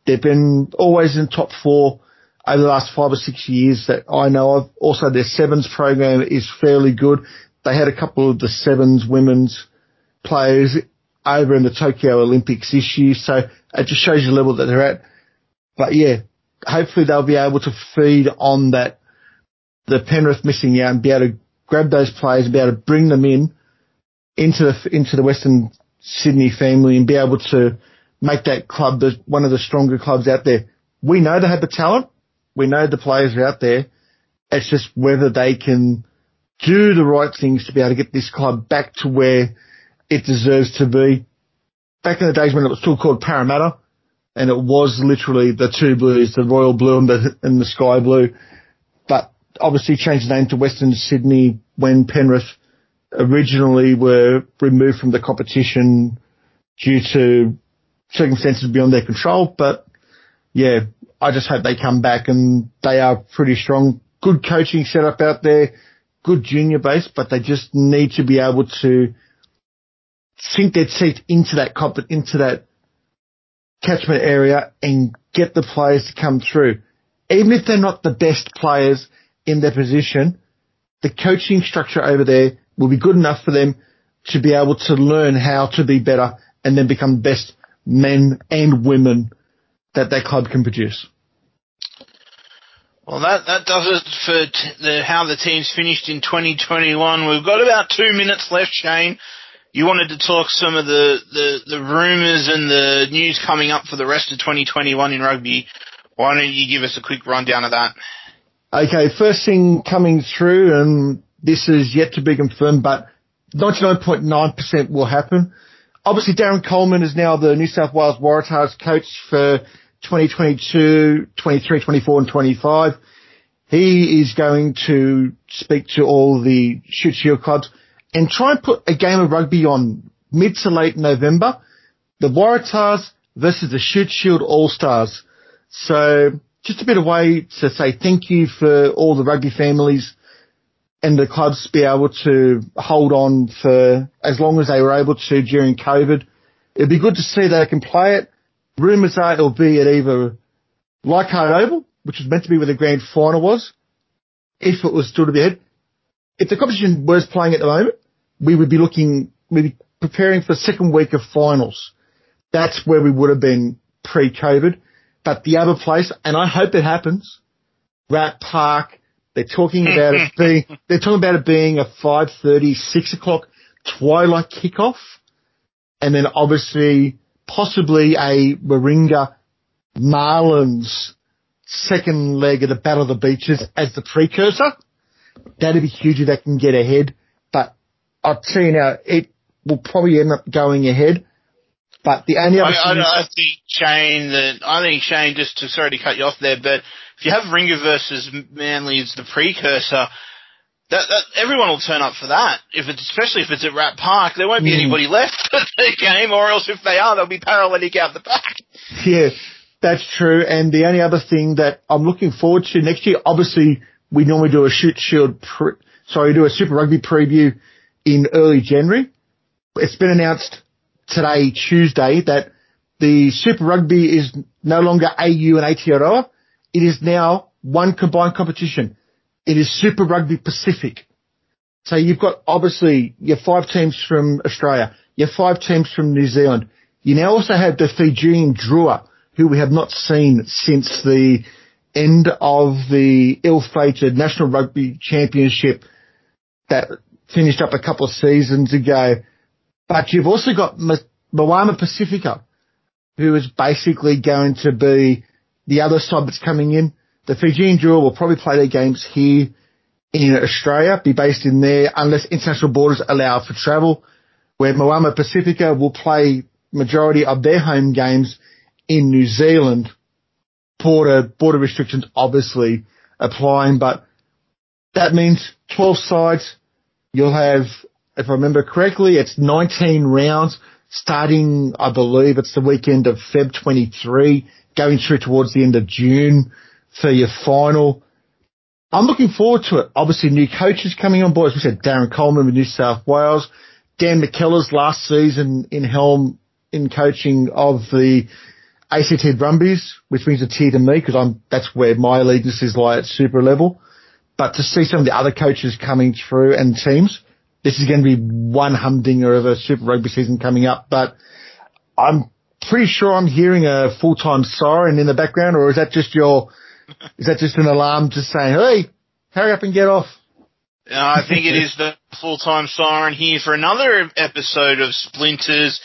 They've been always in top four over the last five or six years that I know of. Also, their sevens program is fairly good. They had a couple of the sevens women's players over in the Tokyo Olympics this year. So it just shows you the level that they're at. But yeah, hopefully they'll be able to feed on that, the Penrith missing out and be able to grab those players and be able to bring them in into the, into the Western Sydney family and be able to make that club the, one of the stronger clubs out there. We know they have the talent. We know the players are out there. It's just whether they can do the right things to be able to get this club back to where it deserves to be. Back in the days when it was still called Parramatta, and it was literally the two blues, the royal blue and the, and the sky blue. But obviously changed the name to Western Sydney when Penrith originally were removed from the competition due to circumstances beyond their control. But yeah, I just hope they come back and they are pretty strong. Good coaching setup out there, good junior base, but they just need to be able to sink their teeth into that comp- into that catchment area and get the players to come through. Even if they're not the best players in their position, the coaching structure over there will be good enough for them to be able to learn how to be better and then become best men and women that that club can produce. Well, that, that does it for t- the, how the team's finished in 2021. We've got about two minutes left, Shane. You wanted to talk some of the, the, the rumours and the news coming up for the rest of 2021 in rugby. Why don't you give us a quick rundown of that? Okay, first thing coming through, and this is yet to be confirmed, but 99.9% will happen. Obviously, Darren Coleman is now the New South Wales Waratahs coach for 2022, 23, 24 and 25. He is going to speak to all the Shute Shield clubs and try and put a game of rugby on mid to late November. The Waratahs versus the Shute Shield All-Stars. So just a bit of way to say thank you for all the rugby families and the clubs be able to hold on for as long as they were able to during COVID. It'd be good to see they can play it. Rumours are it'll be at either Leichhardt Oval, which was meant to be where the grand final was, if it was still to be had. If the competition was playing at the moment, we would be looking, we'd be preparing for the second week of finals. That's where we would have been pre-COVID. But the other place, and I hope it happens, Rat Park, they're talking about it being, they're talking about it being a 5.30, 6 o'clock twilight kickoff. And then obviously possibly a Warringah Marlins second leg of the Battle of the Beaches as the precursor. That'd be huge if that can get ahead. But I'll tell you now, it will probably end up going ahead. But the only other I, I, I think Shane that I think Shane just to sorry to cut you off there, but if you have Ringer versus Manly as the precursor, that, that everyone will turn up for that. If it's especially if it's at Rat Park, there won't be mm. anybody left at the game, or else if they are, they'll be paralytic out the back. Yeah, that's true. And the only other thing that I'm looking forward to next year, obviously, we normally do a Shute Shield, pre- sorry, do a Super Rugby preview in early January. It's been announced today, Tuesday, that the Super Rugby is no longer AU and Aotearoa. It is now one combined competition. It is Super Rugby Pacific. So you've got obviously your five teams from Australia, your five teams from New Zealand. You now also have the Fijian Drua, who we have not seen since the end of the ill-fated National Rugby Championship that finished up a couple of seasons ago. But you've also got Moana Pasifika, who is basically going to be the other side that's coming in. The Fijian Drua will probably play their games here in Australia, be based in there unless international borders allow for travel, where Moana Pasifika will play majority of their home games in New Zealand. Border, border restrictions obviously applying, but that means 12 sides. You'll have, if I remember correctly, it's 19 rounds starting, I believe it's the weekend of Feb 23 going through towards the end of June for your final. I'm looking forward to it. Obviously, new coaches coming on board. As we said, Darren Coleman with New South Wales, Dan McKellar's last season in helm in coaching of the ACT Brumbies, which brings a tear to me because I'm that's where my allegiances lie at super level. But to see some of the other coaches coming through and teams, this is going to be one humdinger of a Super Rugby season coming up. But I'm pretty sure I'm hearing a full-time siren in the background, or is that just your, is that just an alarm just saying, hey, hurry up and get off? Uh, I think it is the full-time siren here for another episode of Splinters.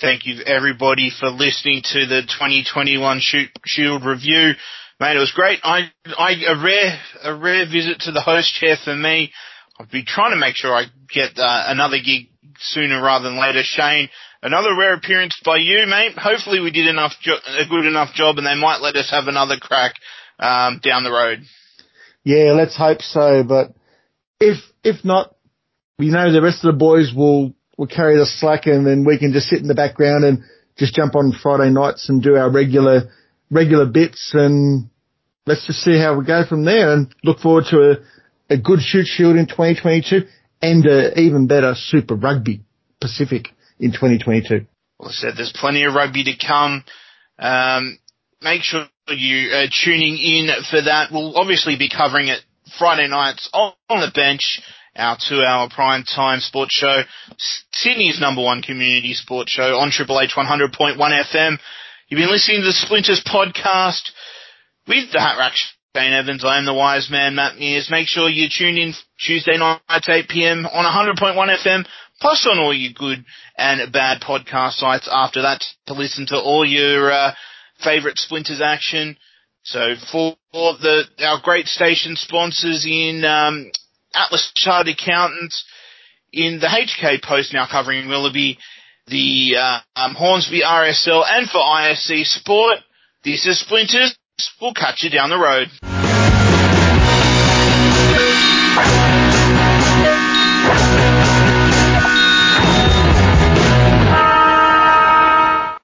Thank you everybody for listening to the 2021 Shield review. Mate, it was great. I, I, a rare, a rare visit to the host chair for me. I've be trying to make sure I get uh, another gig sooner rather than later. Shane, another rare appearance by you, mate. Hopefully we did enough, jo- a good enough job and they might let us have another crack, um, down the road. Yeah, let's hope so. But if, if not, you know, the rest of the boys will, will carry the slack and then we can just sit in the background and just jump on Friday nights and do our regular, regular bits and let's just see how we go from there and look forward to a, a good Shute Shield in 2022 and a even better Super Rugby Pacific in 2022. Well, I said there's plenty of rugby to come. Um, make sure you are tuning in for that. We'll obviously be covering it Friday nights on, on the bench, our two-hour prime time sports show, Sydney's number one community sports show on Triple H 100.1 FM. You've been listening to the Splinters podcast with the Hat Rack Shane Evans. I am the wise man, Matt Mears. Make sure you tune in Tuesday night at 8 p.m. on 100.1 FM, plus on all your good and bad podcast sites after that to listen to all your uh, favorite Splinters action. So for the our great station sponsors in um, Atlas Chartered Accountants, in the HK Post now covering Willoughby, the uh, um, Hornsby RSL, and for ISC Sport, this is Splinters. We'll catch you down the road.